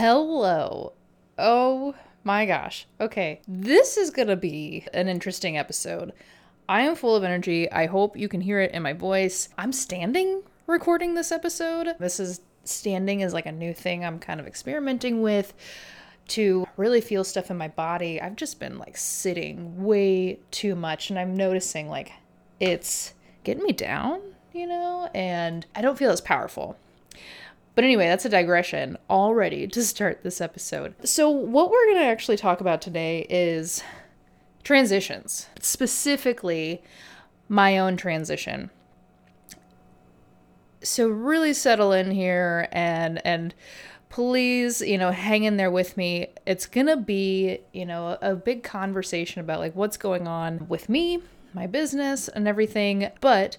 Hello. Oh my gosh. Okay. This is going to be an interesting episode. I am full of energy. I hope you can hear it in my voice. I'm standing recording this episode. This is standing is like a new thing I'm kind of experimenting with to really feel stuff in my body. I've just been like sitting way too much and I'm noticing like it's getting me down, you know, and I don't feel as powerful. But anyway, that's a digression already to start this episode. So, what we're going to actually talk about today is transitions, specifically my own transition. So, really settle in here and, and, please, you know, hang in there with me. It's going to be, you know, a, big conversation about like what's going on with me, my business, and everything. But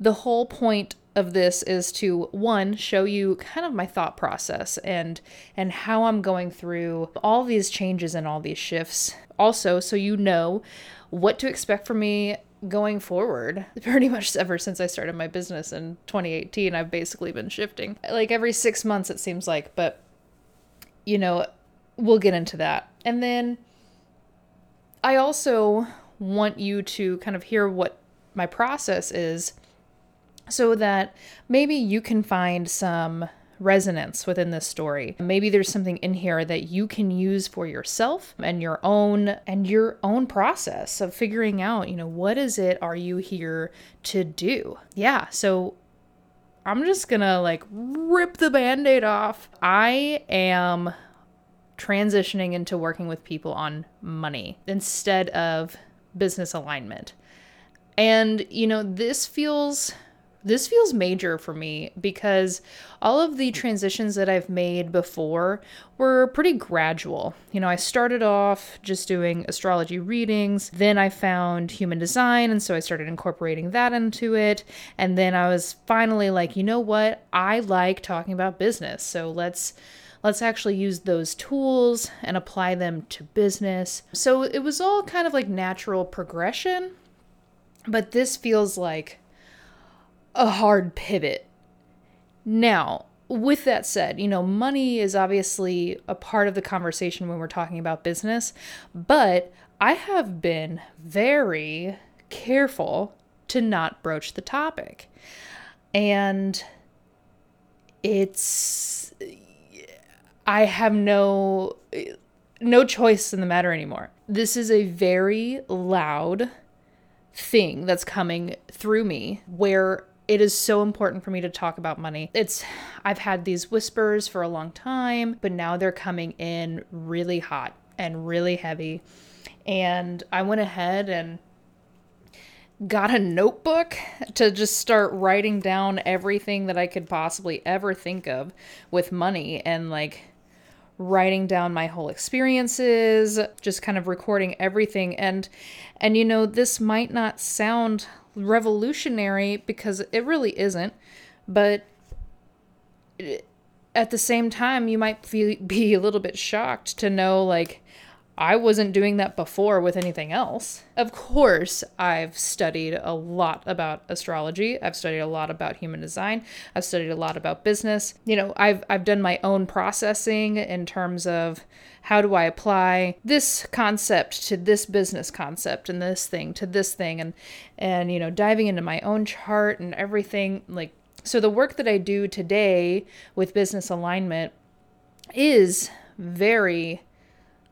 the whole point of this is to one show you kind of my thought process and and how I'm going through all these changes and all these shifts. Also so you know what to expect from me going forward. Pretty much ever since I started my business in 2018 I've basically been shifting. Like every 6 months it seems like but you know we'll get into that. And then I also want you to kind of hear what my process is so that maybe you can find some resonance within this story. Maybe there's something in here that you can use for yourself and your own and your own process of figuring out, you know, what is it are you here to do? Yeah, so I'm just going to like rip the band-aid off. I am transitioning into working with people on money instead of business alignment. And you know, this feels this feels major for me because all of the transitions that I've made before were pretty gradual. You know, I started off just doing astrology readings, then I found human design, and so I started incorporating that into it. And then I was finally like, you know what? I like talking about business, so let's let's actually use those tools and apply them to business. So it was all kind of like natural progression, but this feels like a hard pivot. Now, with that said, you know, money is obviously a part of the conversation when we're talking about business, but I have been very careful to not broach the topic. And it's I have no no choice in the matter anymore. This is a very loud thing that's coming through me where it is so important for me to talk about money. It's I've had these whispers for a long time, but now they're coming in really hot and really heavy. And I went ahead and got a notebook to just start writing down everything that I could possibly ever think of with money and like writing down my whole experiences, just kind of recording everything and and you know this might not sound revolutionary because it really isn't, but at the same time, you might be a little bit shocked to know like I wasn't doing that before with anything else. Of course, I've studied a lot about astrology. I've studied a lot about human design. I've studied a lot about business. You know, I've I've done my own processing in terms of how do I apply this concept to this business concept and this thing to this thing and and you know, diving into my own chart and everything like so the work that I do today with business alignment is very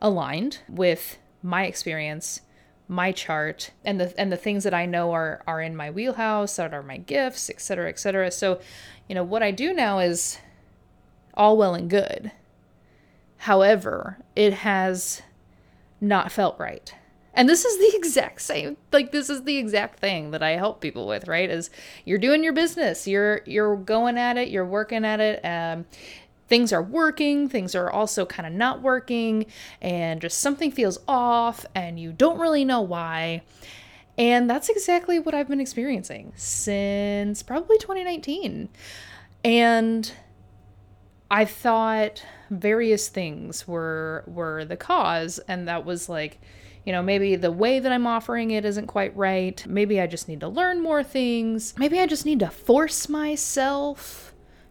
aligned with my experience my chart and the and the things that I know are are in my wheelhouse that are my gifts et cetera et cetera. So you know what I do now is all well and good. However it has not felt right. And this is the exact same like this is the exact thing that I help people with right is you're doing your business you're you're going at it you're working at it um things are working, things are also kind of not working, and just something feels off and you don't really know why. And that's exactly what I've been experiencing since probably 2019. And I thought various things were were the cause and that was like you know, maybe the way that I'm offering it isn't quite right. Maybe I just need to learn more things. Maybe I just need to force myself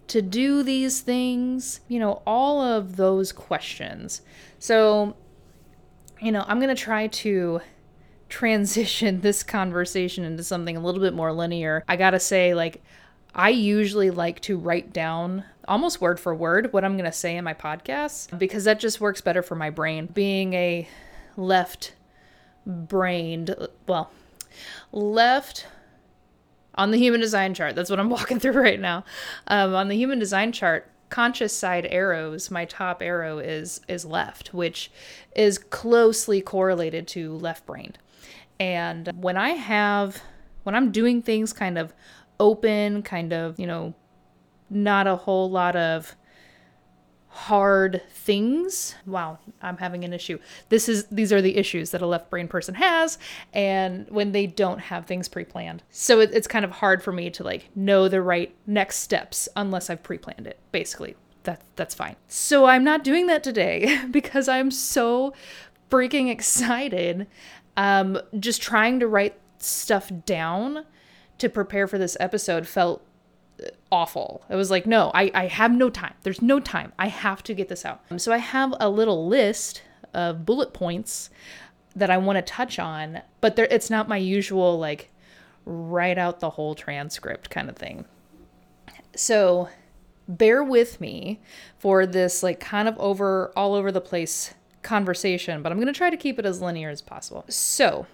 to do these things? You know, all of those questions. So, you know, I'm going to try to transition this conversation into something a little bit more linear. I got to say, like, I usually like to write down almost word for word what I'm going to say in my podcast because that just works better for my brain. Being a left brained, well, left on the human design chart, that's what I'm walking through right now. Um, on the human design chart, conscious side arrows my top arrow is is left which is closely correlated to left brained and when i have when i'm doing things kind of open, kind of, you know, not a whole lot of hard things. Wow, I'm having an issue. This is these are the issues that a left brain person has and when they don't have things pre-planned. So it, it's kind of hard for me to like know the right next steps unless I've pre-planned it. Basically, that that's fine. So I'm not doing that today because I'm so freaking excited um just trying to write stuff down to prepare for this episode felt awful. It was like, no, I, I have no time. There's no time. I have to get this out. Um, so I have a little list of bullet points that I want to touch on, but there, it's not my usual, like, write out the whole transcript kind of thing. So bear with me for this, like, kind of over, all over the place conversation, but I'm going to try to keep it as linear as possible. So,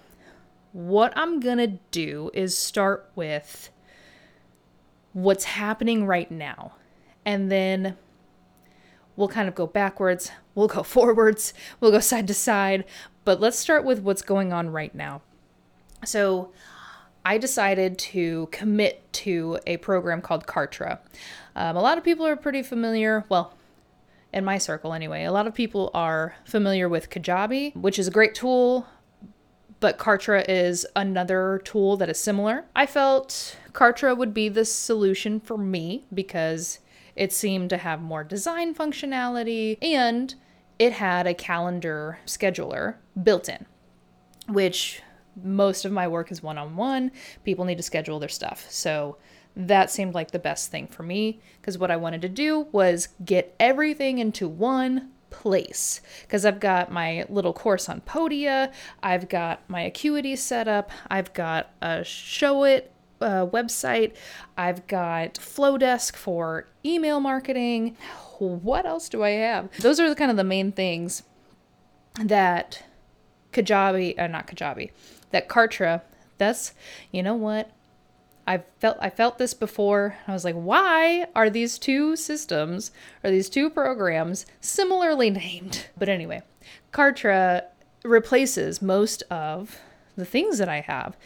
what I'm going to do is start with what's happening right now. And then we'll kind of go backwards, we'll go forwards, we'll go side to side. But let's start with what's going on right now. So, I decided to commit to a program called Kartra. Um, a lot of people are pretty familiar, well, in my circle anyway, a lot of people are familiar with Kajabi, which is a great tool but Kartra is another tool that is similar. I felt Kartra would be the solution for me because it seemed to have more design functionality and it had a calendar scheduler built in, which most of my work is one on one. People need to schedule their stuff. So that seemed like the best thing for me because what I wanted to do was get everything into one place because I've got my little course on Podia, I've got my Acuity set up, I've got a Showit uh, website, I've got Flodesk for email marketing. What else do I have? Those are the, kind of the main things that Kajabi, uh, not Kajabi, that Kartra, that's, you know what? I felt I felt this before. I was like, why are these two systems or these two programs similarly named? But anyway, Kartra replaces most of the things that I have.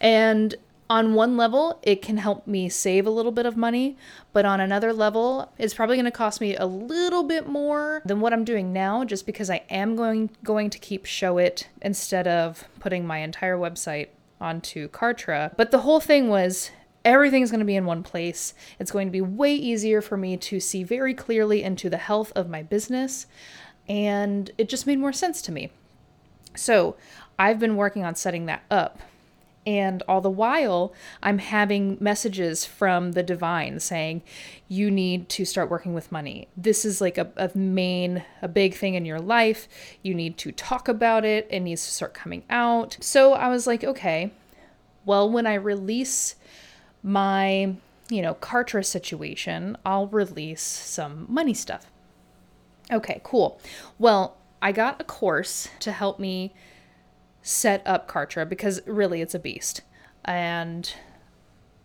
And on one level, it can help me save a little bit of money, but on another level, it's probably going to cost me a little bit more than what I'm doing now just because I am going going to keep Showit instead of putting my entire website onto Kartra. But the whole thing was everything's going to be in one place. It's going to be way easier for me to see very clearly into the health of my business. And it just made more sense to me. So I've been working on setting that up. And all the while, I'm having messages from the divine saying, you need to start working with money. This is like a, a, main, a big thing in your life. You need to talk about it. It needs to start coming out. So I was like, okay, well, when I release my, you know, Kartra situation, I'll release some money stuff. Okay, cool. Well, I got a course to help me set up Kartra because really it's a beast. And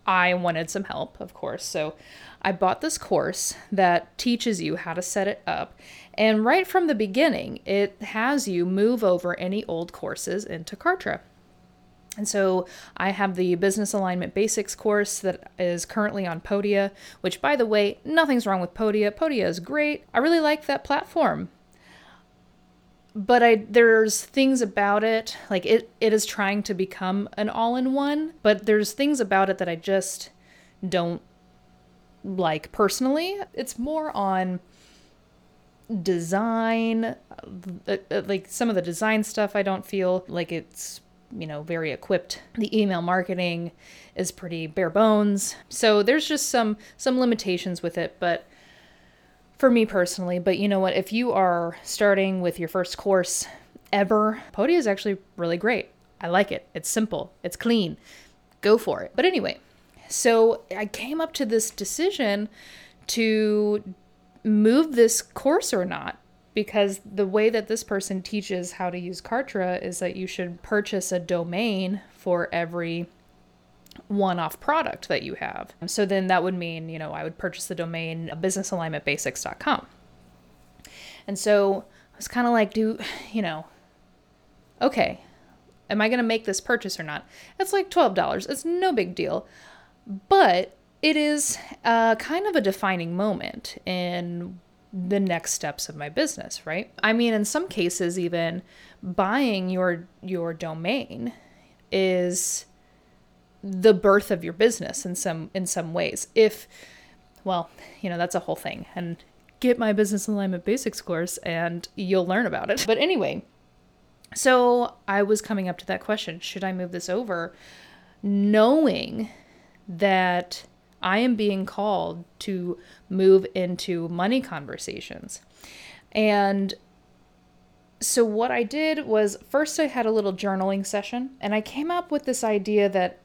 I wanted some help, of course. So I bought this course that teaches you how to set it up. And right from the beginning, it has you move over any old courses into Kartra. And so I have the Business Alignment Basics course that is currently on Podia, which, by the way, nothing's wrong with Podia. Podia is great. I really like that platform but I there's things about it like it it is trying to become an all-in-one, but there's things about it that I just don't like personally. It's more on design uh, uh, like some of the design stuff I don't feel like it's you know, very equipped. The email marketing is pretty bare bones. So there's just some some limitations with it, but for me personally, but you know what, if you are starting with your first course ever, Podia is actually really great. I like it. It's simple, it's clean. Go for it. But anyway, so I came up to this decision to move this course or not because the way that this person teaches how to use Kartra is that you should purchase a domain for every one off product that you have. So then that would mean, you know, I would purchase the domain businessalignmentbasics.com. And so I was kind of like, do, you know, okay, am I going to make this purchase or not? It's like $12. It's no big deal. But it is uh, kind of a defining moment in the next steps of my business, right? I mean, in some cases, even buying your your domain is the birth of your business in some in some ways. If well, you know, that's a whole thing. And get my business alignment basics course and you'll learn about it. But anyway, so I was coming up to that question, should I move this over knowing that I am being called to move into money conversations. And so, what I did was first I had a little journaling session, and I came up with this idea that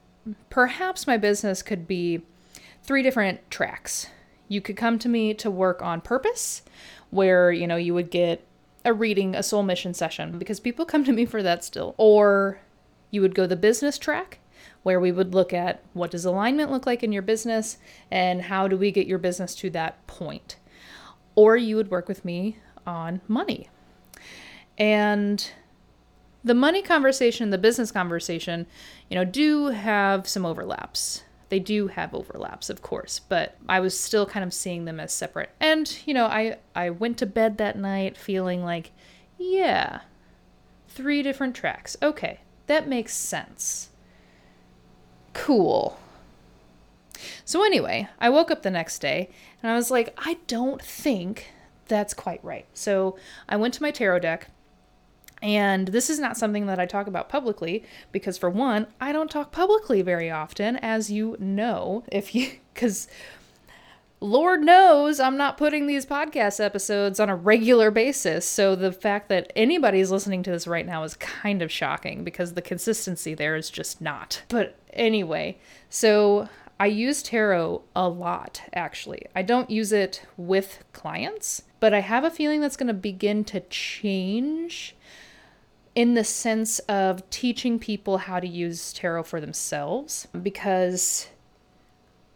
perhaps my business could be three different tracks. You could come to me to work on purpose, where, you know, you would get a reading, a soul mission session, because people come to me for that still. Or you would go the business track, where we would look at what does alignment look like in your business and how do we get your business to that point. Or you would work with me on money. And the money conversation, the business conversation, you know, do have some overlaps. They do have overlaps, of course, but I was still kind of seeing them as separate. And, you know, I I went to bed that night feeling like, yeah, three different tracks. Okay, that makes sense. Cool. So, anyway, I woke up the next day and I was like, I don't think that's quite right. So, I went to my tarot deck. And this is not something that I talk about publicly because, for one, I don't talk publicly very often, as you know, if you, because Lord knows I'm not putting these podcast episodes on a regular basis. So the fact that anybody's listening to this right now is kind of shocking because the consistency there is just not. But anyway, so I use tarot a lot actually. I don't use it with clients, but I have a feeling that's going to begin to change in the sense of teaching people how to use tarot for themselves because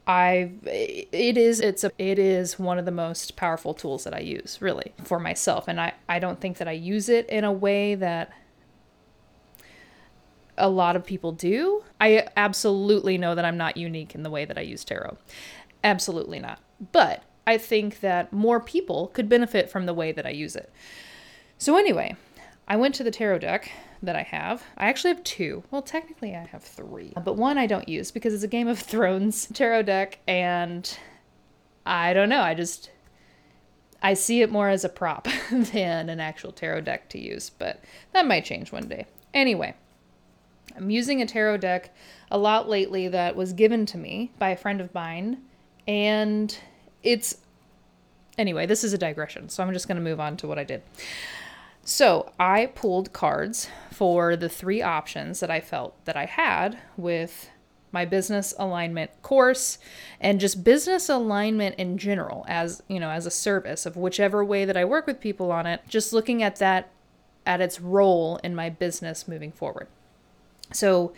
I it is it's a it is one of the most powerful tools that I use really for myself and I I don't think that I use it in a way that a lot of people do. I absolutely know that I'm not unique in the way that I use tarot. Absolutely not. But I think that more people could benefit from the way that I use it. So anyway, I went to the tarot deck that I have. I actually have two. Well, technically, I have three, but one I don't use because it's a Game of Thrones tarot deck, and I don't know. I just I see it more as a prop than an actual tarot deck to use, but that might change one day. Anyway, I'm using a tarot deck a lot lately that was given to me by a friend of mine, and it's anyway, this is a digression, so I'm just going to move on to what I did. So I pulled cards for the three options that I felt that I had with my business alignment course and just business alignment in general as you know as a service of whichever way that I work with people on it just looking at that at its role in my business moving forward. So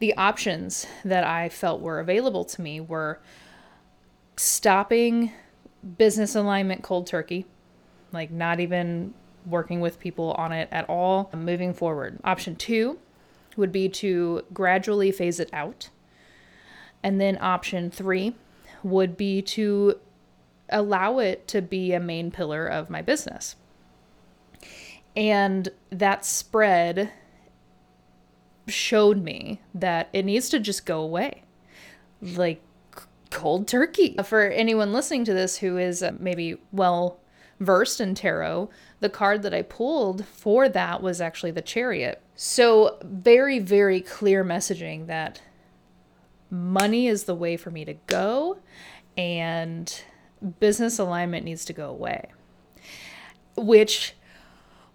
the options that I felt were available to me were stopping business alignment cold turkey, like not even working with people on it at all moving forward. Option two would be to gradually phase it out. And then option three would be to allow it to be a main pillar of my business. And that spread showed me that it needs to just go away. Like cold turkey. For anyone listening to this who is uh, maybe well versed in tarot, the card that I pulled for that was actually the chariot. So, very, very clear messaging that money is the way for me to go and business alignment needs to go away. Which,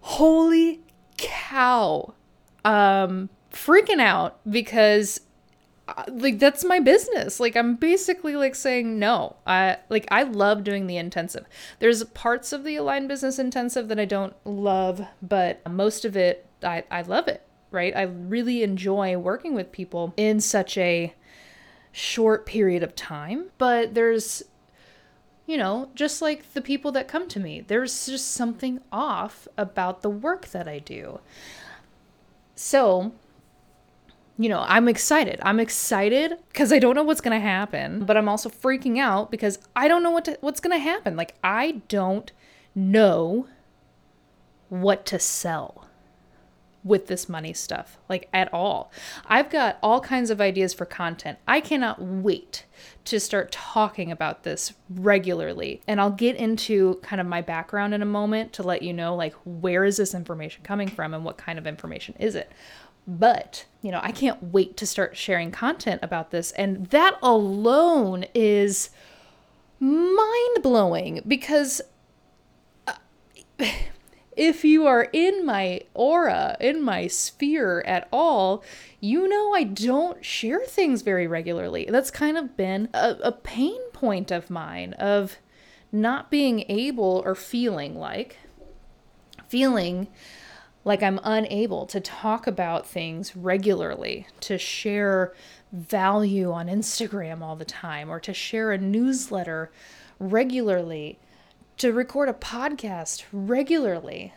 holy cow, um, freaking out because like that's my business. Like i'm basically like saying no. I like i love doing the intensive. There's parts of the aligned business intensive that i don't love but most of it i i love it right? I really enjoy working with people in such a short period of time but there's you know just like the people that come to me. There's just something off about the work that i do. So you know, I'm excited. I'm excited because I don't know what's going to happen, but I'm also freaking out because I don't know what to, what's going to happen. Like I don't know what to sell with this money stuff, like at all. I've got all kinds of ideas for content. I cannot wait to start talking about this regularly. And I'll get into kind of my background in a moment to let you know like where is this information coming from and what kind of information is it. But, you know, I can't wait to start sharing content about this. And that alone is mind blowing because uh, if you are in my aura, in my sphere at all, you know I don't share things very regularly. That's kind of been a, a pain point of mine of not being able or feeling like, feeling like I'm unable to talk about things regularly, to share value on Instagram all the time, or to share a newsletter regularly, to record a podcast regularly.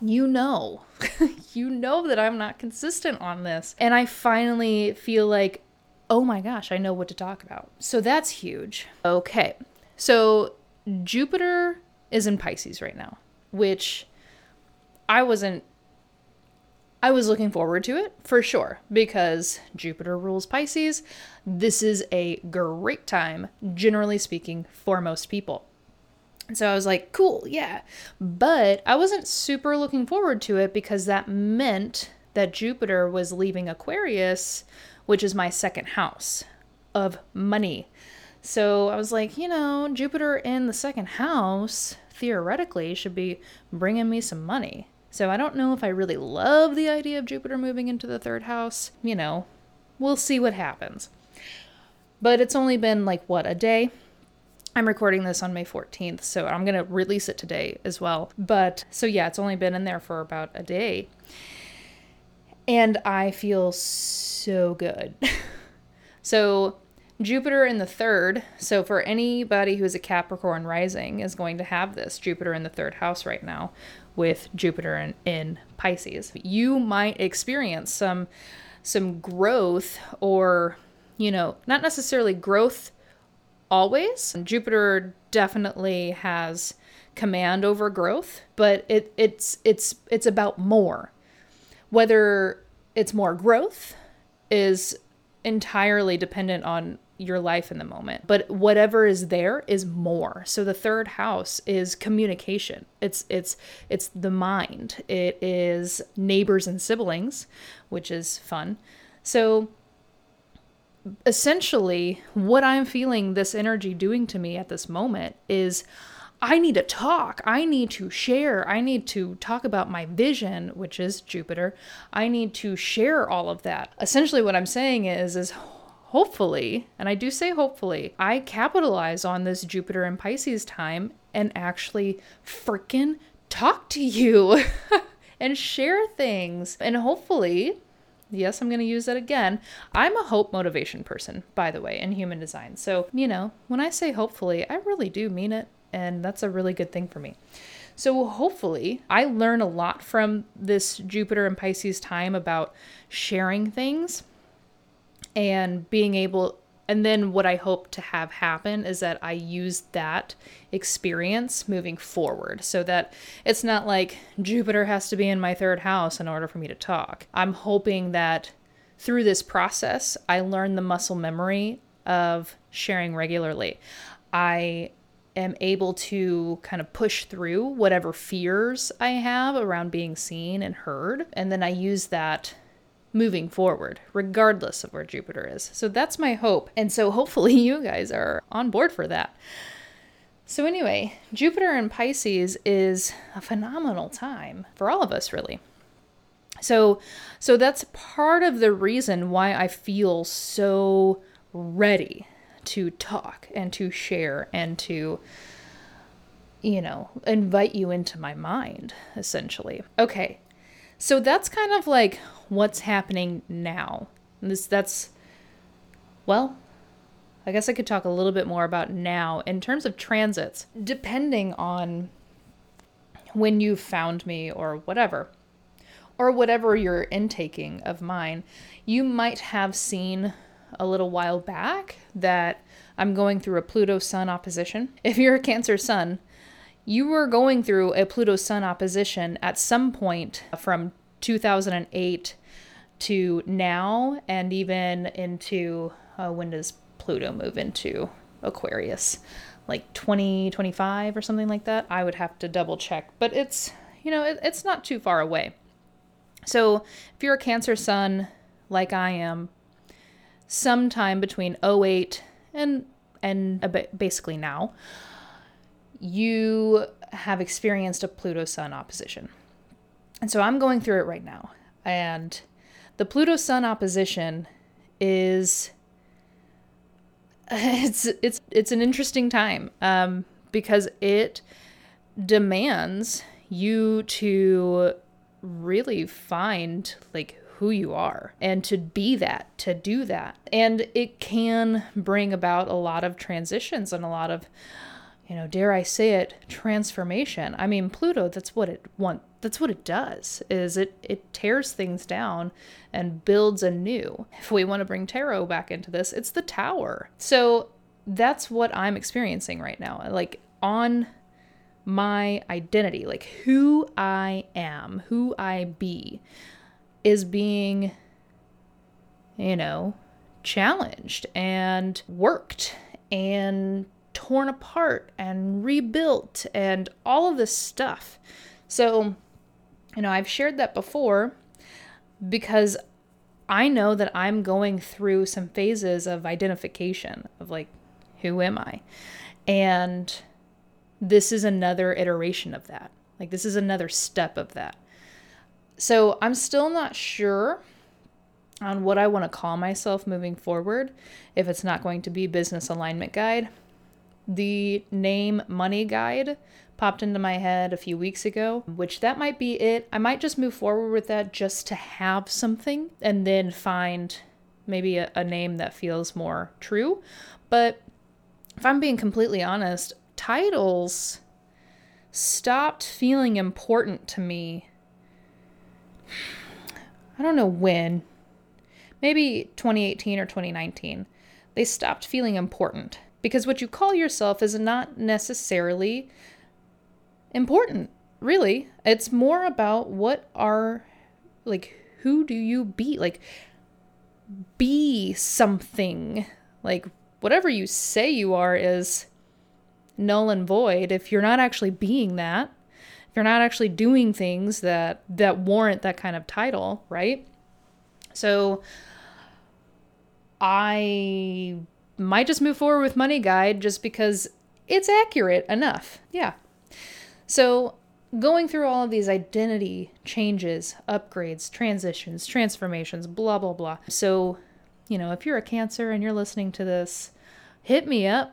You know, you know that I'm not consistent on this. And I finally feel like, oh my gosh, I know what to talk about. So that's huge. Okay. So Jupiter is in Pisces right now, which I wasn't I was looking forward to it for sure because Jupiter rules Pisces. This is a great time, generally speaking, for most people. So I was like, cool, yeah. But I wasn't super looking forward to it because that meant that Jupiter was leaving Aquarius, which is my second house of money. So I was like, you know, Jupiter in the second house theoretically should be bringing me some money. So I don't know if I really love the idea of Jupiter moving into the third house. You know, we'll see what happens. But it's only been like, what, a day? I'm recording this on May 14th, so I'm going to release it today as well. But so yeah, it's only been in there for about a day. And I feel so good. so Jupiter in the third, so for anybody who's a Capricorn rising, is going to have this Jupiter in the third house right now, with Jupiter in, in Pisces. You might experience some some growth or you know, not necessarily growth always. Jupiter definitely has command over growth, but it it's it's it's about more. Whether it's more growth is entirely dependent on your life in the moment. But whatever is there is more. So the third house is communication. It's it's it's the mind. It is neighbors and siblings, which is fun. So essentially what I'm feeling this energy doing to me at this moment is I need to talk. I need to share. I need to talk about my vision, which is Jupiter. I need to share all of that. Essentially what I'm saying is is hopefully, and I do say hopefully, I capitalize on this Jupiter and Pisces time and actually freaking talk to you and share things. And hopefully, yes, I'm going to use that again. I'm a hope motivation person, by the way, in human design. So, you know, when I say hopefully, I really do mean it. And that's a really good thing for me. So, hopefully, I learn a lot from this Jupiter and Pisces time about sharing things and being able and then what I hope to have happen is that I use that experience moving forward so that it's not like Jupiter has to be in my third house in order for me to talk. I'm hoping that through this process, I learn the muscle memory of sharing regularly. I am able to kind of push through whatever fears I have around being seen and heard. And then I use that moving forward, regardless of where Jupiter is. So that's my hope. And so hopefully you guys are on board for that. So, anyway, Jupiter in Pisces is a phenomenal time for all of us, really. So, so that's part of the reason why I feel so ready to talk and to share and to you know, invite you into my mind essentially. Okay. So that's kind of like what's happening now. This that's well, I guess I could talk a little bit more about now in terms of transits, depending on when you found me or whatever, or whatever you're intaking of mine. You might have seen a little while back that I'm going through a Pluto Sun opposition. If you're a Cancer Sun, you were going through a Pluto Sun opposition at some point from 2008 to now, and even into uh, when does Pluto move into Aquarius, like 2025 or something like that. I would have to double check, but it's, you know, it, it's not too far away. So if you're a Cancer Sun like I am, sometime between 08 and and basically now, you have experienced a Pluto Sun opposition. And so I'm going through it right now. And the Pluto Sun opposition is it's it's it's an interesting time um, because it demands you to really find like who you are and to be that, to do that. And it can bring about a lot of transitions and a lot of you know, dare I say it, transformation. I mean, Pluto, that's what it want that's what it does. Is it it tears things down and builds anew. If we want to bring tarot back into this, it's the tower. So that's what I'm experiencing right now. Like on my identity, like who I am, who I be is being you know, challenged and worked and torn apart and rebuilt and all of this stuff. So, you know, I've shared that before because I know that I'm going through some phases of identification of like, who am I? And this is another iteration of that. Like, this is another step of that. So, I'm still not sure on what I want to call myself moving forward if it's not going to be business alignment guide the name Money Guide popped into my head a few weeks ago, which that might be it. I might just move forward with that just to have something and then find maybe a, a name that feels more true. But if I'm being completely honest, titles stopped feeling important to me. I don't know when. Maybe 2018 or 2019. They stopped feeling important because what you call yourself is not necessarily important, really. It's more about what are, like, who do you be? Like, be something. Like, whatever you say you are is null and void if you're not actually being that if you're not actually doing things that that warrant that kind of title right so i might just move forward with Money Guide just because it's accurate enough. Yeah. So, going through all of these identity changes, upgrades, transitions, transformations, blah, blah, blah. So, you know, if you're a Cancer and you're listening to this, hit me up.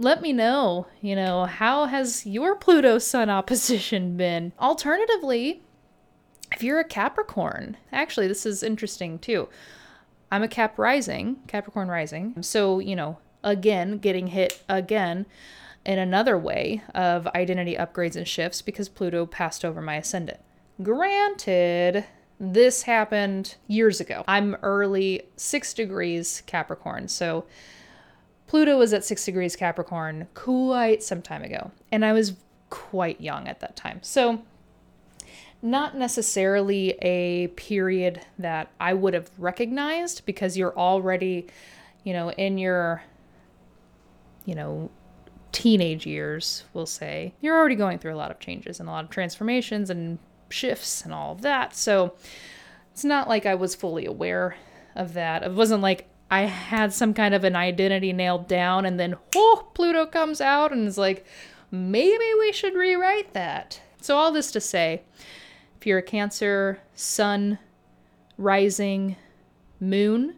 Let me know, you know, how has your Pluto Sun opposition been? Alternatively, if you're a Capricorn, actually, this is interesting too. I'm a Cap rising, Capricorn rising. So, you know, again, getting hit again in another way of identity upgrades and shifts because Pluto passed over my ascendant. Granted, this happened years ago. I'm early six degrees Capricorn. So, Pluto was at six degrees Capricorn quite some time ago. And I was quite young at that time. So, not necessarily a period that I would have recognized because you're already, you know, in your, you know, teenage years, we'll say, you're already going through a lot of changes and a lot of transformations and shifts and all of that. So it's not like I was fully aware of that. It wasn't like I had some kind of an identity nailed down and then, oh, Pluto comes out and is like, maybe we should rewrite that. So, all this to say, if you're a Cancer, Sun, Rising, Moon,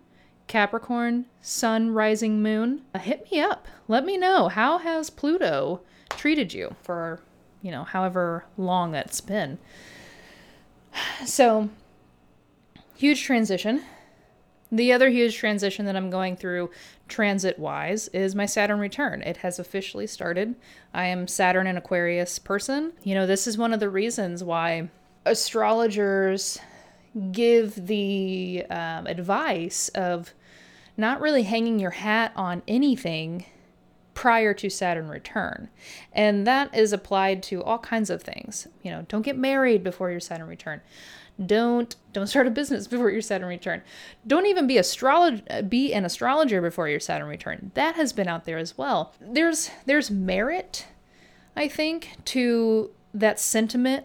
Capricorn, Sun, Rising, Moon, uh, hit me up. Let me know how has Pluto treated you for, you know, however long that's been. So, huge transition. The other huge transition that I'm going through transit wise is my Saturn return. It has officially started. I am Saturn and Aquarius person. You know, this is one of the reasons why astrologers give the um, advice of not really hanging your hat on anything prior to Saturn return. And that is applied to all kinds of things. You know, don't get married before your Saturn return. Don't don't start a business before your Saturn return. Don't even be astrolog- be an astrologer before your Saturn return. That has been out there as well. There's there's merit, I think, to that sentiment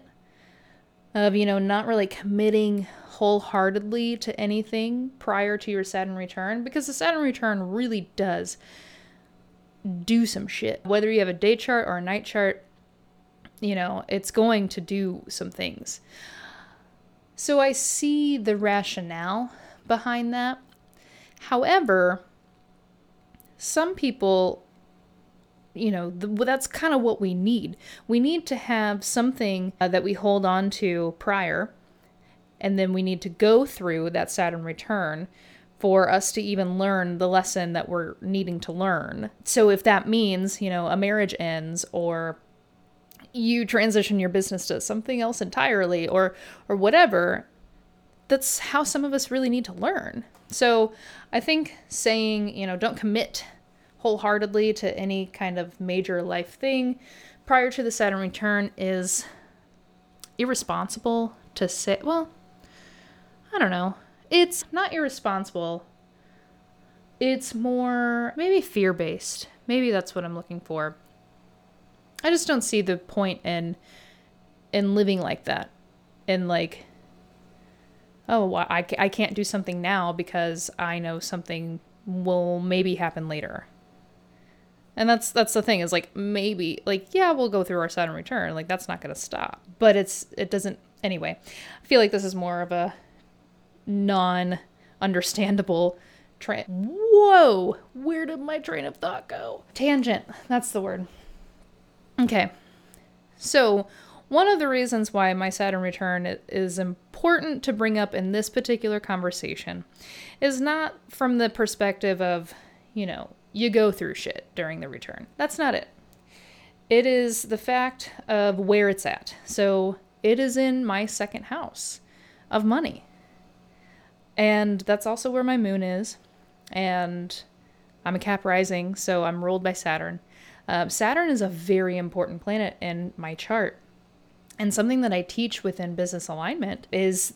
of you know not really committing wholeheartedly to anything prior to your Saturn return because the Saturn return really does do some shit. Whether you have a day chart or a night chart, you know, it's going to do some things. So I see the rationale behind that. However, some people, you know, the, that's kind of what we need. We need to have something uh, that we hold on to prior, and then we need to go through that Saturn return for us to even learn the lesson that we're needing to learn. So if that means, you know, a marriage ends or you transition your business to something else entirely or or whatever that's how some of us really need to learn so i think saying you know don't commit wholeheartedly to any kind of major life thing prior to the saturn return is irresponsible to say well i don't know it's not irresponsible it's more maybe fear based maybe that's what i'm looking for I just don't see the point in in living like that. In like oh, well, I, I can't do something now because I know something will maybe happen later. And that's that's the thing is like maybe like yeah we'll go through our Saturn return like that's not going to stop but it's it doesn't anyway. I feel like this is more of a non understandable train. Whoa where did my train of thought go? Tangent that's the word. Okay. So, one of the reasons why my Saturn return is important to bring up in this particular conversation is not from the perspective of, you know, you go through shit during the return. That's not it. It is the fact of where it's at. So, it is in my second house of money. And that's also where my moon is. And I'm a cap rising, so I'm ruled by Saturn. Uh, Saturn is a very important planet in my chart. And something that I teach within business alignment is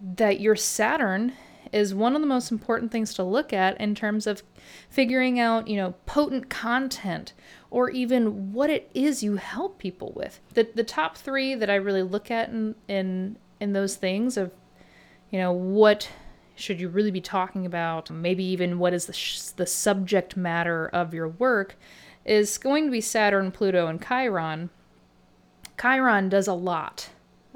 that your Saturn is one of the most important things to look at in terms of figuring out, you know, potent content or even what it is you help people with. The the top 3 that I really look at in in in those things of you know, what should you really be talking about, maybe even what is the sh- the subject matter of your work is going to be Saturn, Pluto, and Chiron. Chiron does a lot,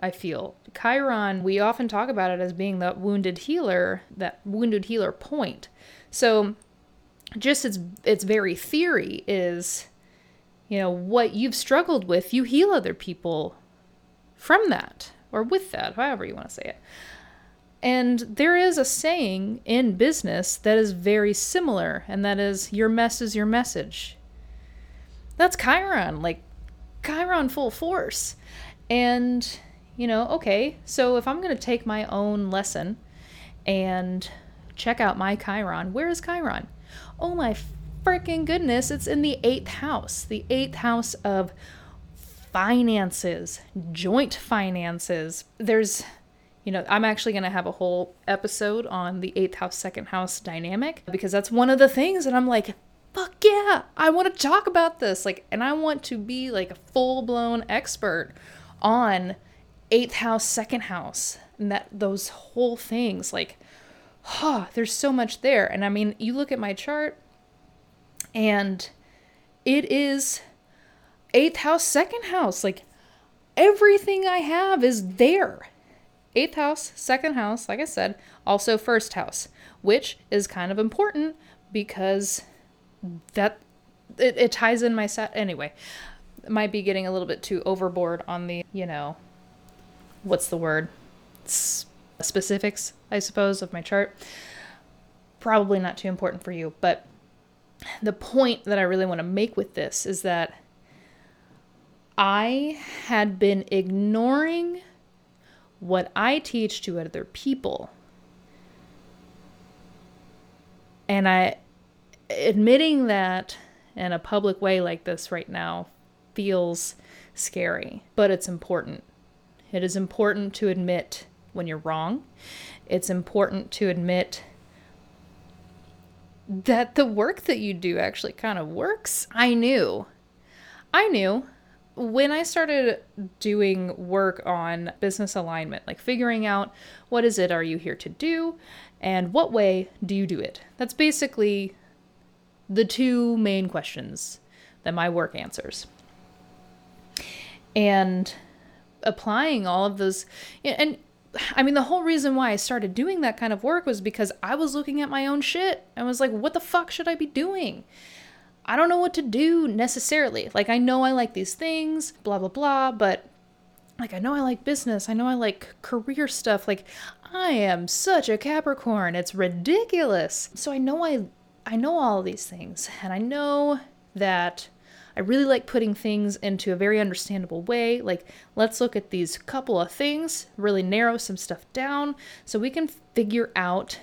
I feel. Chiron, we often talk about it as being that wounded healer, that wounded healer point. So just its its very theory is you know what you've struggled with, you heal other people from that or with that, however you want to say it. And there is a saying in business that is very similar, and that is your mess is your message that's Chiron, like Chiron full force. And, you know, okay, so if I'm going to take my own lesson and check out my Chiron, where is Chiron? Oh my freaking goodness, it's in the eighth house, the eighth house of finances, joint finances. There's, you know, I'm actually going to have a whole episode on the eighth house, second house dynamic because that's one of the things that I'm like, fuck yeah, I want to talk about this. Like, and I want to be like a full blown expert on eighth house, second house, and that those whole things. Like, huh, there's so much there. And I mean, you look at my chart, and it is eighth house, second house. Like, everything I have is there. Eighth house, second house, like I said, also first house, which is kind of important because that it, it ties in my set anyway might be getting a little bit too overboard on the you know what's the word? Specifics i suppose of my chart. Probably not too important for you but the point that i really want to make with this is that i had been ignoring what i teach to other people. And i admitting that in a public way like this right now feels scary, but it's important. It is important to admit when you're wrong. It's important to admit that the work that you do actually kind of works. I knew. I knew when I started doing work on business alignment, like figuring out what is it are you here to do and what way do you do it? That's basically the two main questions that my work answers. And applying all of those, and I mean, the whole reason why I started doing that kind of work was because I was looking at my own shit and was like, what the fuck should I be doing? I don't know what to do necessarily. Like, I know I like these things, blah, blah, blah, but like, I know I like business. I know I like career stuff. Like, I am such a Capricorn. It's ridiculous. So I know I I know all these things, and I know that I really like putting things into a very understandable way. Like, let's look at these couple of things, really narrow some stuff down so we can figure out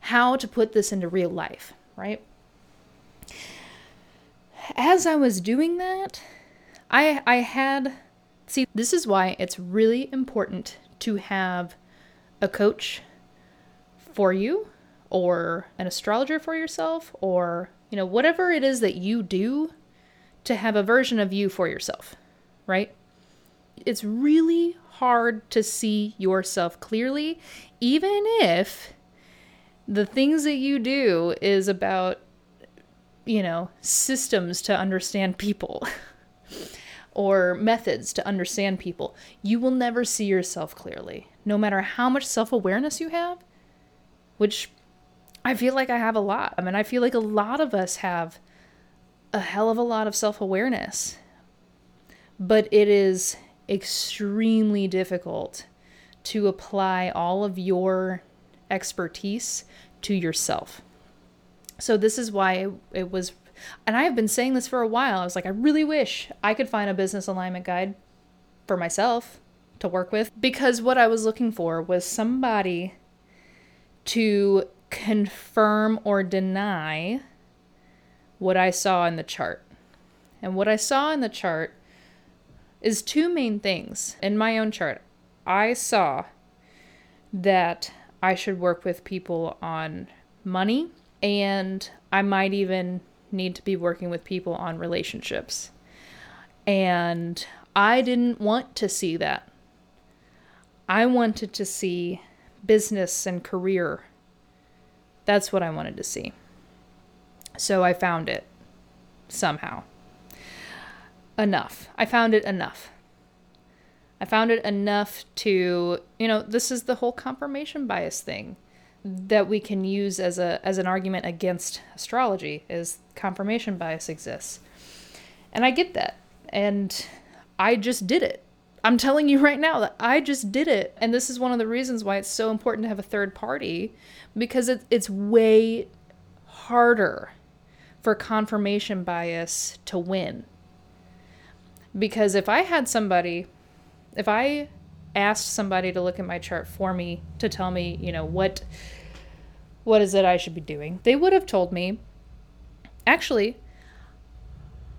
how to put this into real life, right? As I was doing that, I I had see this is why it's really important to have a coach for you or an astrologer for yourself or you know whatever it is that you do to have a version of you for yourself right? It's really hard to see yourself clearly even if the things that you do is about you know systems to understand people or methods to understand people. You will never see yourself clearly. No matter how much self-awareness you have which I feel like I have a lot. I mean, I feel like a lot of us have a hell of a lot of self awareness, but it is extremely difficult to apply all of your expertise to yourself. So, this is why it was, and I have been saying this for a while. I was like, I really wish I could find a business alignment guide for myself to work with because what I was looking for was somebody to confirm or deny what I saw in the chart. And what I saw in the chart is two main things in my own chart. I saw that I should work with people on money, and I might even need to be working with people on relationships. And I didn't want to see that. I wanted to see business and career that's what I wanted to see. So I found it somehow. Enough. I found it enough. I found it enough to, you know, this is the whole confirmation bias thing that we can use as a as an argument against astrology is confirmation bias exists. And I get that. And I just did it. I'm telling you right now that I just did it. And this is one of the reasons why it's so important to have a third party because it, it's way harder for confirmation bias to win. Because if I had somebody, if I asked somebody to look at my chart for me to tell me, you know, what what is it I should be doing? They would have told me actually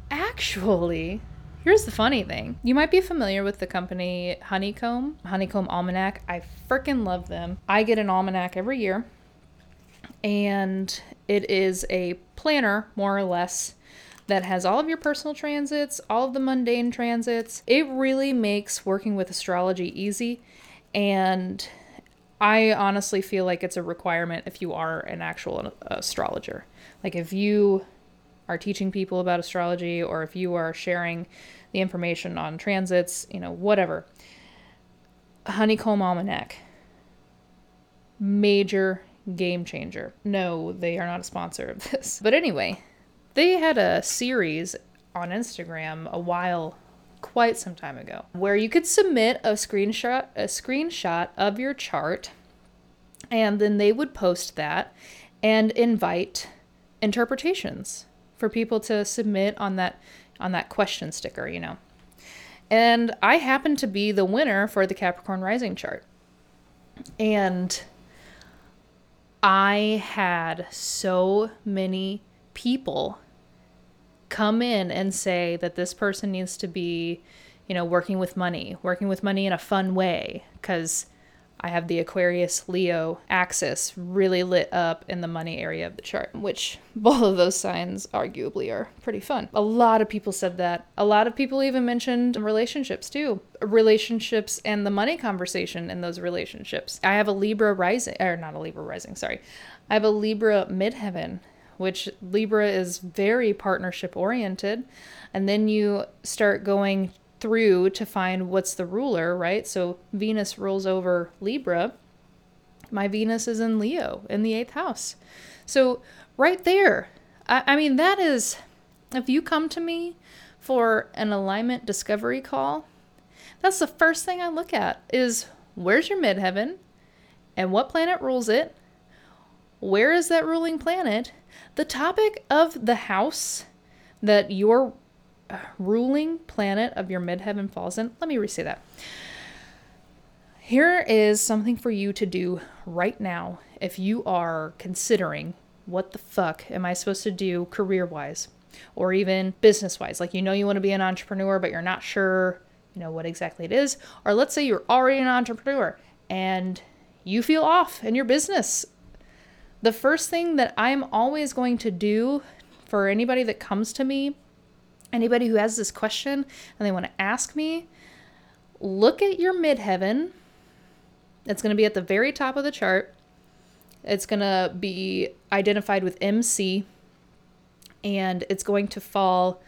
actually Here's the funny thing. You might be familiar with the company Honeycomb, Honeycomb Almanac. I freaking love them. I get an almanac every year and it is a planner, more or less, that has all of your personal transits, all of the mundane transits. It really makes working with astrology easy, and I honestly feel like it's a requirement if you are an actual uh, astrologer. Like if you are teaching people about astrology or if you are sharing the information on transits, you know, whatever. Honeycomb Almanac. Major game changer. No, they are not a sponsor of this. But anyway, they had a series on Instagram a while quite some time ago where you could submit a screenshot a screenshot of your chart and then they would post that and invite interpretations for people to submit on that on that question sticker, you know. And I happen to be the winner for the Capricorn rising chart. And I had so many people come in and say that this person needs to be, you know, working with money, working with money in a fun way cuz I have the Aquarius Leo axis really lit up in the money area of the chart, which both of those signs arguably are pretty fun. A lot of people said that. A lot of people even mentioned relationships too. Relationships and the money conversation in those relationships. I have a Libra rising, or not a Libra rising, sorry. I have a Libra midheaven, which Libra is very partnership oriented. And then you start going through to find what's the ruler, right? So Venus rules over Libra. My Venus is in Leo in the eighth house. So, right there, I, I mean, that is, if you come to me for an alignment discovery call, that's the first thing I look at is where's your midheaven and what planet rules it? Where is that ruling planet? The topic of the house that you're ruling planet of your midheaven falls in. Let me re-say that. Here is something for you to do right now if you are considering what the fuck am I supposed to do career wise or even business wise. Like, you know, you want to be an entrepreneur, but you're not sure, you know, what exactly it is. Or let's say you're already an entrepreneur and you feel off in your business. The first thing that I'm always going to do for anybody that comes to me anybody who has this question and they want to ask me, look at your midheaven. It's going to be at the very top of the chart. It's going to be identified with MC and it's going to fall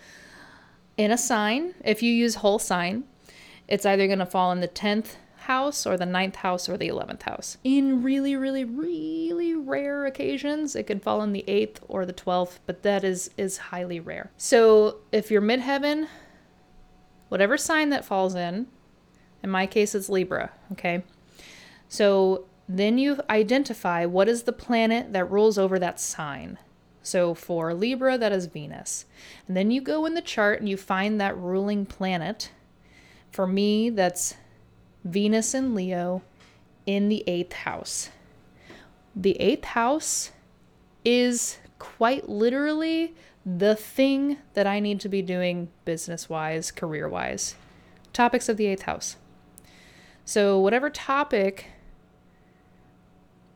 in a sign. If you use whole sign, it's either going to fall in the 10th house or the ninth house or the 11th house. In really, really, really rare occasions, it could fall in the 8th or the 12th, but that is is highly rare. So if you're midheaven, whatever sign that falls in, in my case it's Libra, okay? So then you identify what is the planet that rules over that sign. So for Libra, that is Venus. And then you go in the chart and you find that ruling planet. For me, that's Venus and Leo in the eighth house. The eighth house is quite literally the thing that I need to be doing business wise, career wise. Topics of the eighth house. So, whatever topic,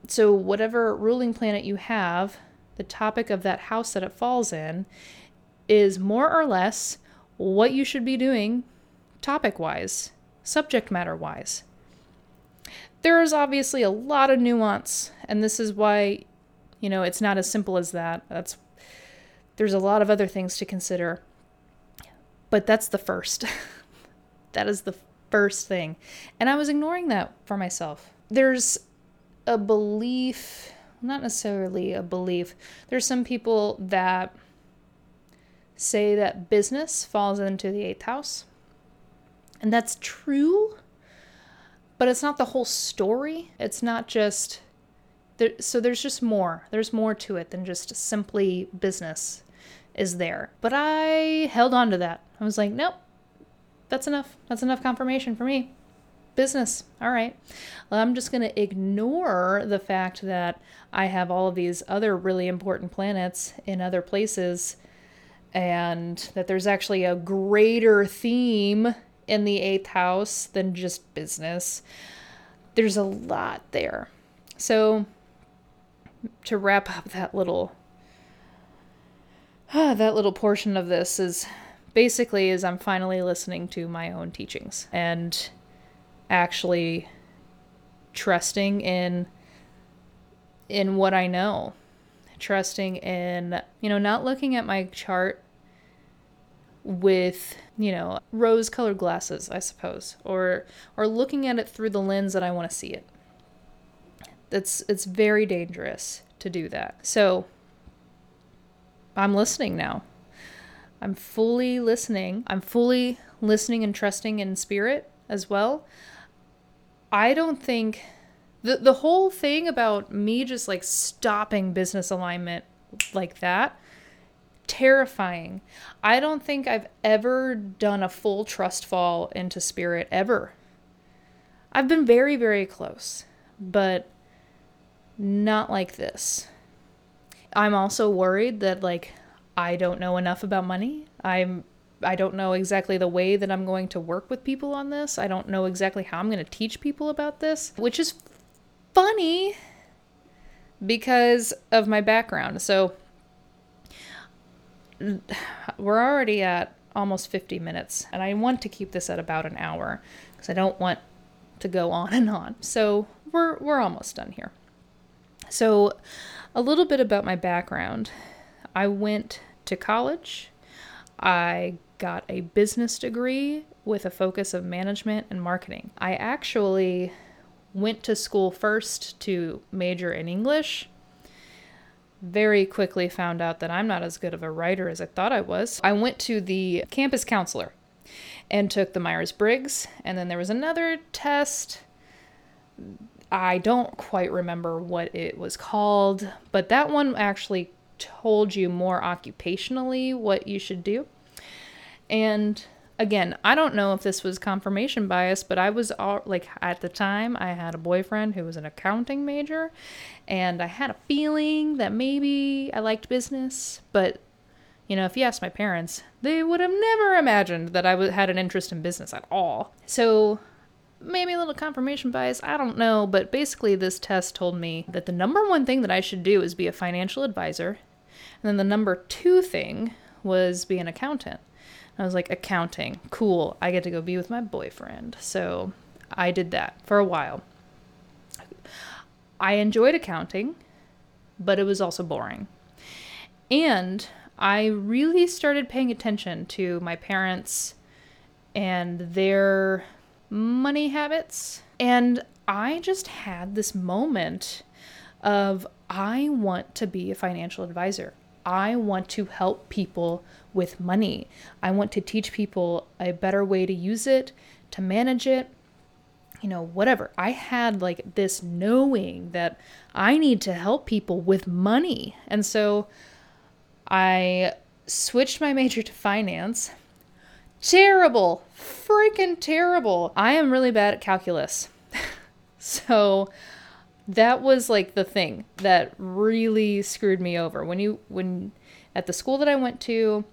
so whatever ruling planet you have, the topic of that house that it falls in is more or less what you should be doing topic wise subject matter wise. There is obviously a lot of nuance, and this is why, you know, it's not as simple as that. That's there's a lot of other things to consider. But that's the first. that is the first thing. And I was ignoring that for myself. There's a belief, not necessarily a belief, there's some people that say that business falls into the eighth house and that's true, but it's not the whole story. It's not just there, so there's just more. There's more to it than just simply business is there. But I held on to that. I was like, nope, that's enough. That's enough confirmation for me. Business. All right. Well, I'm just going to ignore the fact that I have all of these other really important planets in other places and that there's actually a greater theme in the eighth house than just business. There's a lot there. So to wrap up that little uh, that little portion of this is basically is I'm finally listening to my own teachings and actually trusting in in what I know. Trusting in, you know, not looking at my chart with, you know, rose-colored glasses, I suppose, or or looking at it through the lens that I want to see it. That's it's very dangerous to do that. So I'm listening now. I'm fully listening. I'm fully listening and trusting in spirit as well. I don't think the the whole thing about me just like stopping business alignment like that terrifying. I don't think I've ever done a full trust fall into spirit ever. I've been very very close, but not like this. I'm also worried that like I don't know enough about money. I'm I don't know exactly the way that I'm going to work with people on this. I don't know exactly how I'm going to teach people about this, which is funny because of my background. So we're already at almost 50 minutes, and I want to keep this at about an hour because I don't want to go on and on. So we're we're almost done here. So a little bit about my background. I went to college. I got a business degree with a focus of management and marketing. I actually went to school first to major in English. Very quickly found out that I'm not as good of a writer as I thought I was. I went to the campus counselor and took the Myers Briggs, and then there was another test I don't quite remember what it was called, but that one actually told you more occupationally what you should do. And again, I don't know if this was confirmation bias, but I was all, like at the time I had a boyfriend who was an accounting major, and I had a feeling that maybe I liked business, but you know, if you asked my parents, they would have never imagined that I had an interest in business at all. So maybe a little confirmation bias, I don't know, but basically this test told me that the number one thing that I should do is be a financial advisor. And then the number two thing was be an accountant. I was like, accounting, cool. I get to go be with my boyfriend. So I did that for a while. I enjoyed accounting, but it was also boring. And I really started paying attention to my parents and their money habits. And I just had this moment of I want to be a financial advisor. I want to help people with money. I want to teach people a better way to use it, to manage it, you know, whatever. I had like this knowing that I need to help people with money. And so I switched my major to finance terrible, freaking terrible. I am really bad at calculus. so that was like the thing that really screwed me over. When you when at the school that I went to,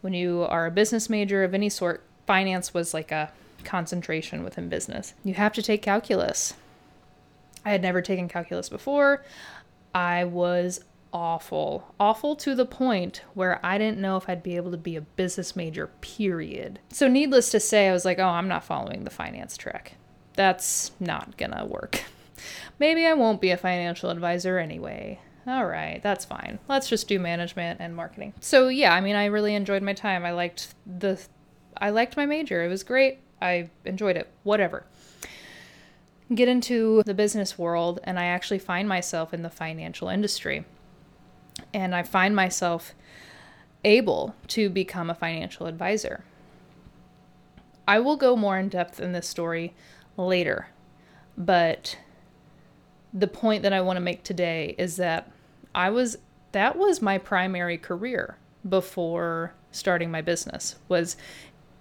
when you are a business major of any sort, finance was like a concentration within business. You have to take calculus. I had never taken calculus before. I was awful. Awful to the point where I didn't know if I'd be able to be a business major, period. So, needless to say, I was like, oh, I'm not following the finance track. That's not gonna work. Maybe I won't be a financial advisor anyway. All right, that's fine. Let's just do management and marketing. So, yeah, I mean, I really enjoyed my time. I liked the I liked my major. It was great. I enjoyed it. Whatever get into the business world and I actually find myself in the financial industry and I find myself able to become a financial advisor. I will go more in depth in this story later, but the point that I want to make today is that I was that was my primary career before starting my business was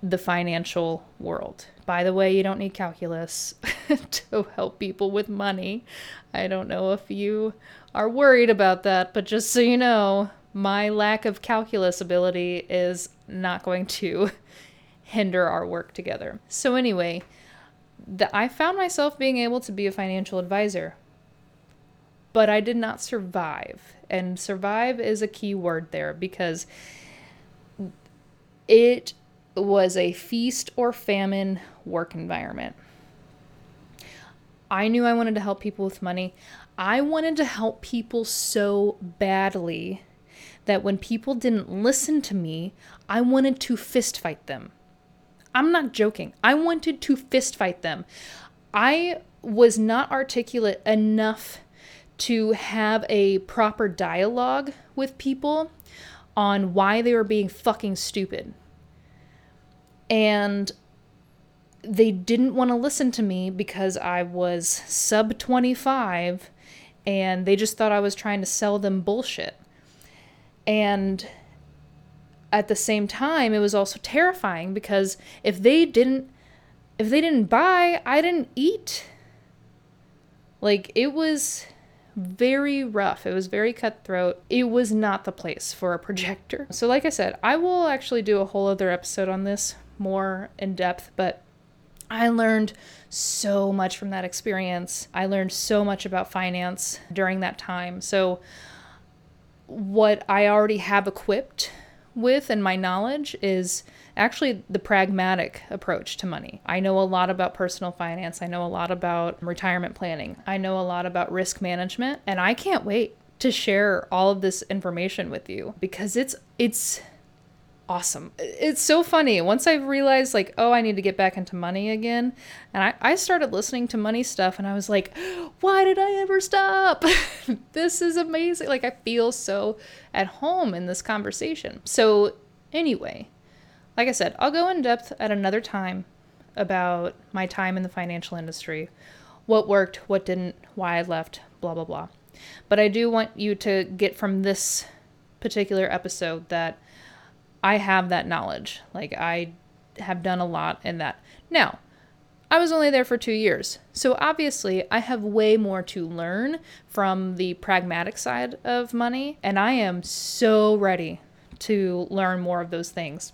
the financial world. By the way, you don't need calculus to help people with money. I don't know if you are worried about that, but just so you know, my lack of calculus ability is not going to hinder our work together. So, anyway, the, I found myself being able to be a financial advisor. But I did not survive. And survive is a key word there because it was a feast or famine work environment. I knew I wanted to help people with money. I wanted to help people so badly that when people didn't listen to me, I wanted to fist fight them. I'm not joking. I wanted to fist fight them. I was not articulate enough to have a proper dialogue with people on why they were being fucking stupid. And they didn't want to listen to me because I was sub 25 and they just thought I was trying to sell them bullshit. And at the same time, it was also terrifying because if they didn't if they didn't buy, I didn't eat. Like it was very rough. It was very cutthroat. It was not the place for a projector. So like I said, I will actually do a whole other episode on this more in depth, but I learned so much from that experience. I learned so much about finance during that time. So, what I already have equipped with and my knowledge is actually the pragmatic approach to money. I know a lot about personal finance, I know a lot about retirement planning, I know a lot about risk management, and I can't wait to share all of this information with you because it's it's awesome. It's so funny. Once I realized, like, oh, I need to get back into money again, and I, I started listening to money stuff, and I was like, why did I ever stop? this is amazing. Like, I feel so at home in this conversation. So, anyway, like I said, I'll go in depth at another time about my time in the financial industry, what worked, what didn't, why I left, blah, blah, blah. But I do want you to get from this particular episode that I have that knowledge. Like I have done a lot in that. Now, I was only there for two years. So obviously, I have way more to learn from the pragmatic side of money. And I am so ready to learn more of those things.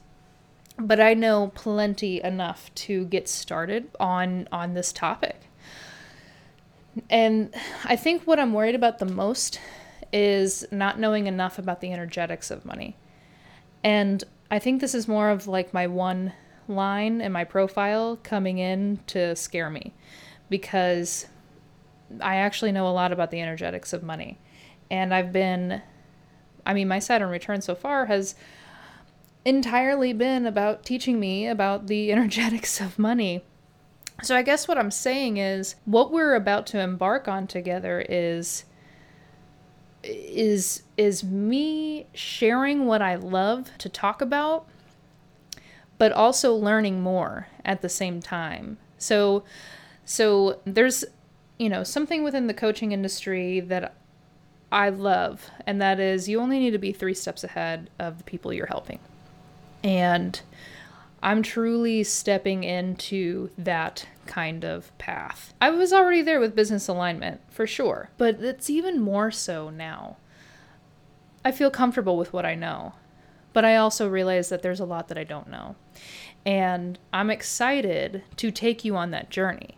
But I know plenty enough to get started on on this topic. And I think what I'm worried about the most is not knowing enough about the energetics of money. And I think this is more of like my one line in my profile coming in to scare me because I actually know a lot about the energetics of money. And I've been, I mean, my Saturn return so far has entirely been about teaching me about the energetics of money. So I guess what I'm saying is what we're about to embark on together is is is me sharing what I love to talk about but also learning more at the same time. So so there's you know something within the coaching industry that I love and that is you only need to be 3 steps ahead of the people you're helping. And I'm truly stepping into that kind of path. I was already there with business alignment, for sure, but it's even more so now. I feel comfortable with what I know, but I also realize that there's a lot that I don't know. And I'm excited to take you on that journey,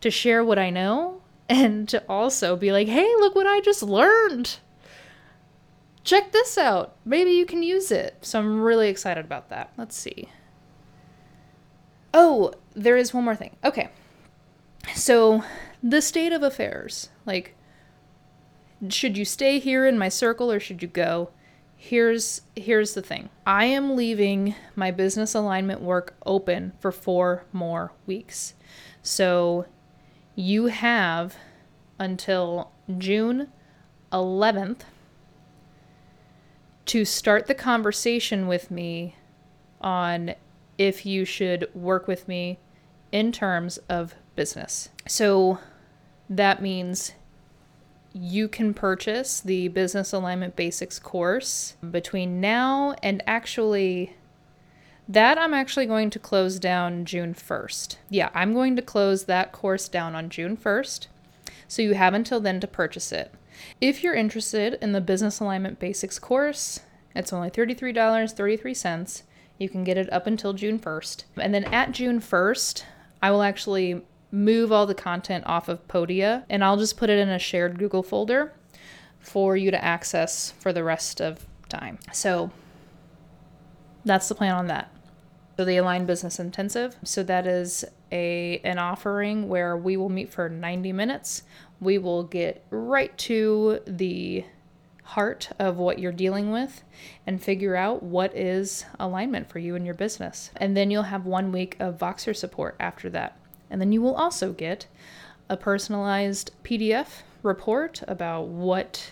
to share what I know, and to also be like, hey, look what I just learned. Check this out. Maybe you can use it. So I'm really excited about that. Let's see. Oh, there is one more thing. Okay. So, the state of affairs. Like, should you stay here in my circle or should you go? Here's here's the thing. I am leaving my business alignment work open for 4 more weeks. So, you have until June 11th to start the conversation with me on if you should work with me in terms of business. So that means you can purchase the Business Alignment Basics course between now and actually that I'm actually going to close down June 1st. Yeah, I'm going to close that course down on June 1st. So you have until then to purchase it. If you're interested in the Business Alignment Basics course, it's only $33.33. You can get it up until June 1st. And then at June 1st, I will actually move all the content off of Podia and I'll just put it in a shared Google folder for you to access for the rest of time. So that's the plan on that. So the Align Business Intensive. So that is a an offering where we will meet for 90 minutes. We will get right to the heart of what you're dealing with and figure out what is alignment for you and your business. And then you'll have one week of Voxer support after that. And then you will also get a personalized PDF report about what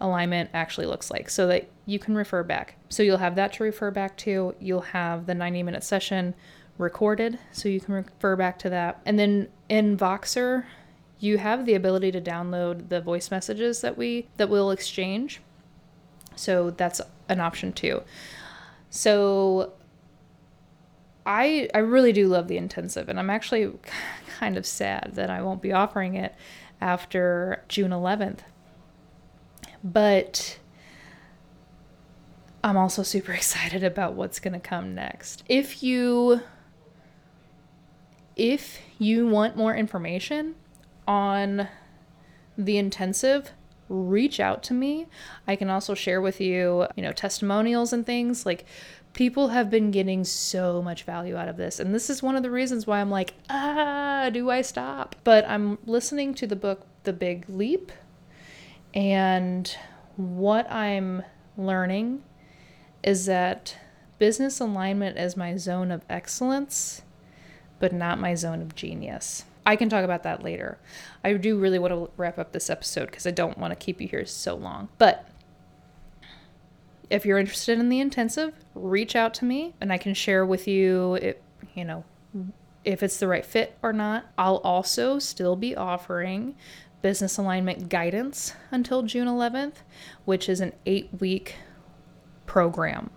alignment actually looks like so that you can refer back. So you'll have that to refer back to. You'll have the 90 minute session recorded so you can refer back to that. And then in Voxer, you have the ability to download the voice messages that we that we'll exchange. So that's an option too. So I I really do love the intensive and I'm actually kind of sad that I won't be offering it after June 11th. But I'm also super excited about what's going to come next. If you if you want more information on the intensive, reach out to me. I can also share with you, you know, testimonials and things. Like people have been getting so much value out of this. And this is one of the reasons why I'm like, ah, do I stop? But I'm listening to the book The Big Leap and what I'm learning is that business alignment is my zone of excellence, but not my zone of genius. I can talk about that later. I do really want to wrap up this episode because I don't want to keep you here so long. But if you're interested in the intensive, reach out to me and I can share with you it, you know, if it's the right fit or not. I'll also still be offering business alignment guidance until June 11th, which is an 8-week program.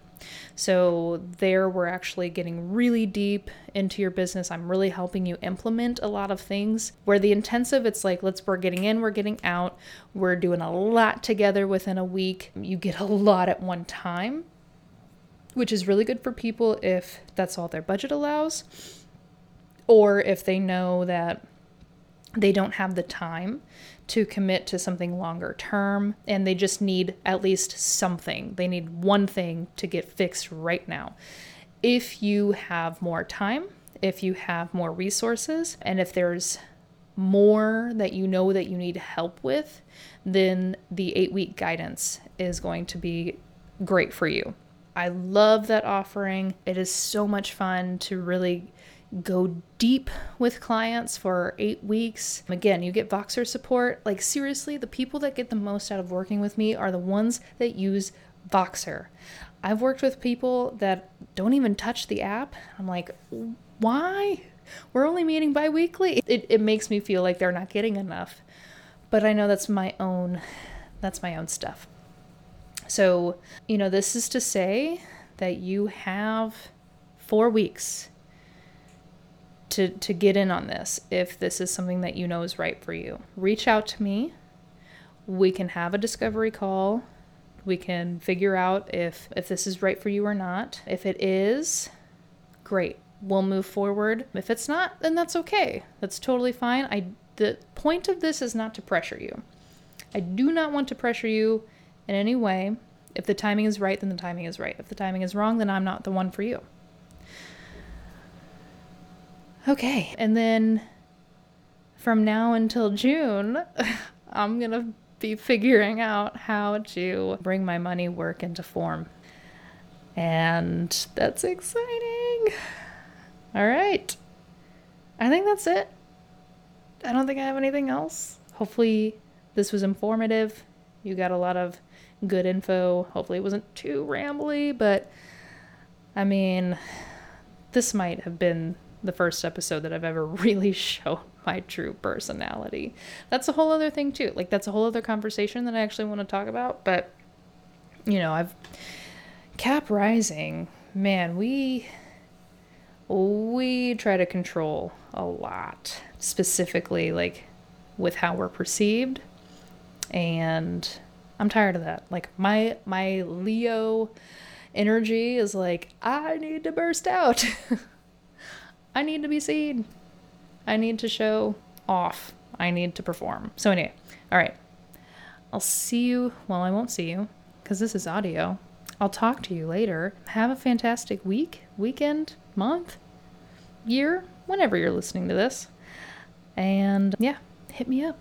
So, there we're actually getting really deep into your business. I'm really helping you implement a lot of things. Where the intensive, it's like, let's, we're getting in, we're getting out, we're doing a lot together within a week. You get a lot at one time, which is really good for people if that's all their budget allows, or if they know that they don't have the time to commit to something longer term and they just need at least something. They need one thing to get fixed right now. If you have more time, if you have more resources, and if there's more that you know that you need help with, then the eight week guidance is going to be great for you. I love that offering. It is so much fun to really go deep with clients for eight weeks. Again, you get Voxer support. Like, seriously, the people that get the most out of working with me are the ones that use Voxer. I've worked with people that don't even touch the app. I'm like, why? We're only meeting bi weekly. It, it makes me feel like they're not getting enough. But I know that's my own that's my own stuff. So, you know, this is to say that you have four weeks to, to get in on this if this is something that you know is right for you. Reach out to me. We can have a discovery call. We can figure out if if this is right for you or not. If it is, great. We'll move forward. If it's not, then that's okay. That's totally fine. I the point of this is not to pressure you. I do not want to pressure you in any way. If the timing is right, then the timing is right. If the timing is wrong, then I'm not the one for you. Okay. And then from now until June, I'm going to be figuring out how to bring my money work into form. And that's exciting. All right. I think that's it. I don't think I have anything else. Hopefully, this was informative. You got a lot of good info. Hopefully, it wasn't too rambly, but I mean, this might have been the first episode that I've ever really shown my true personality. That's a whole other thing too. Like that's a whole other conversation that I actually want to talk about, but you know, I've Cap Rising, man, we we try to control a lot, specifically like with how we're perceived. And I'm tired of that. Like my my Leo energy is like I need to burst out. I need to be seen. I need to show off. I need to perform. So, anyway, all right. I'll see you. Well, I won't see you because this is audio. I'll talk to you later. Have a fantastic week, weekend, month, year, whenever you're listening to this. And yeah, hit me up.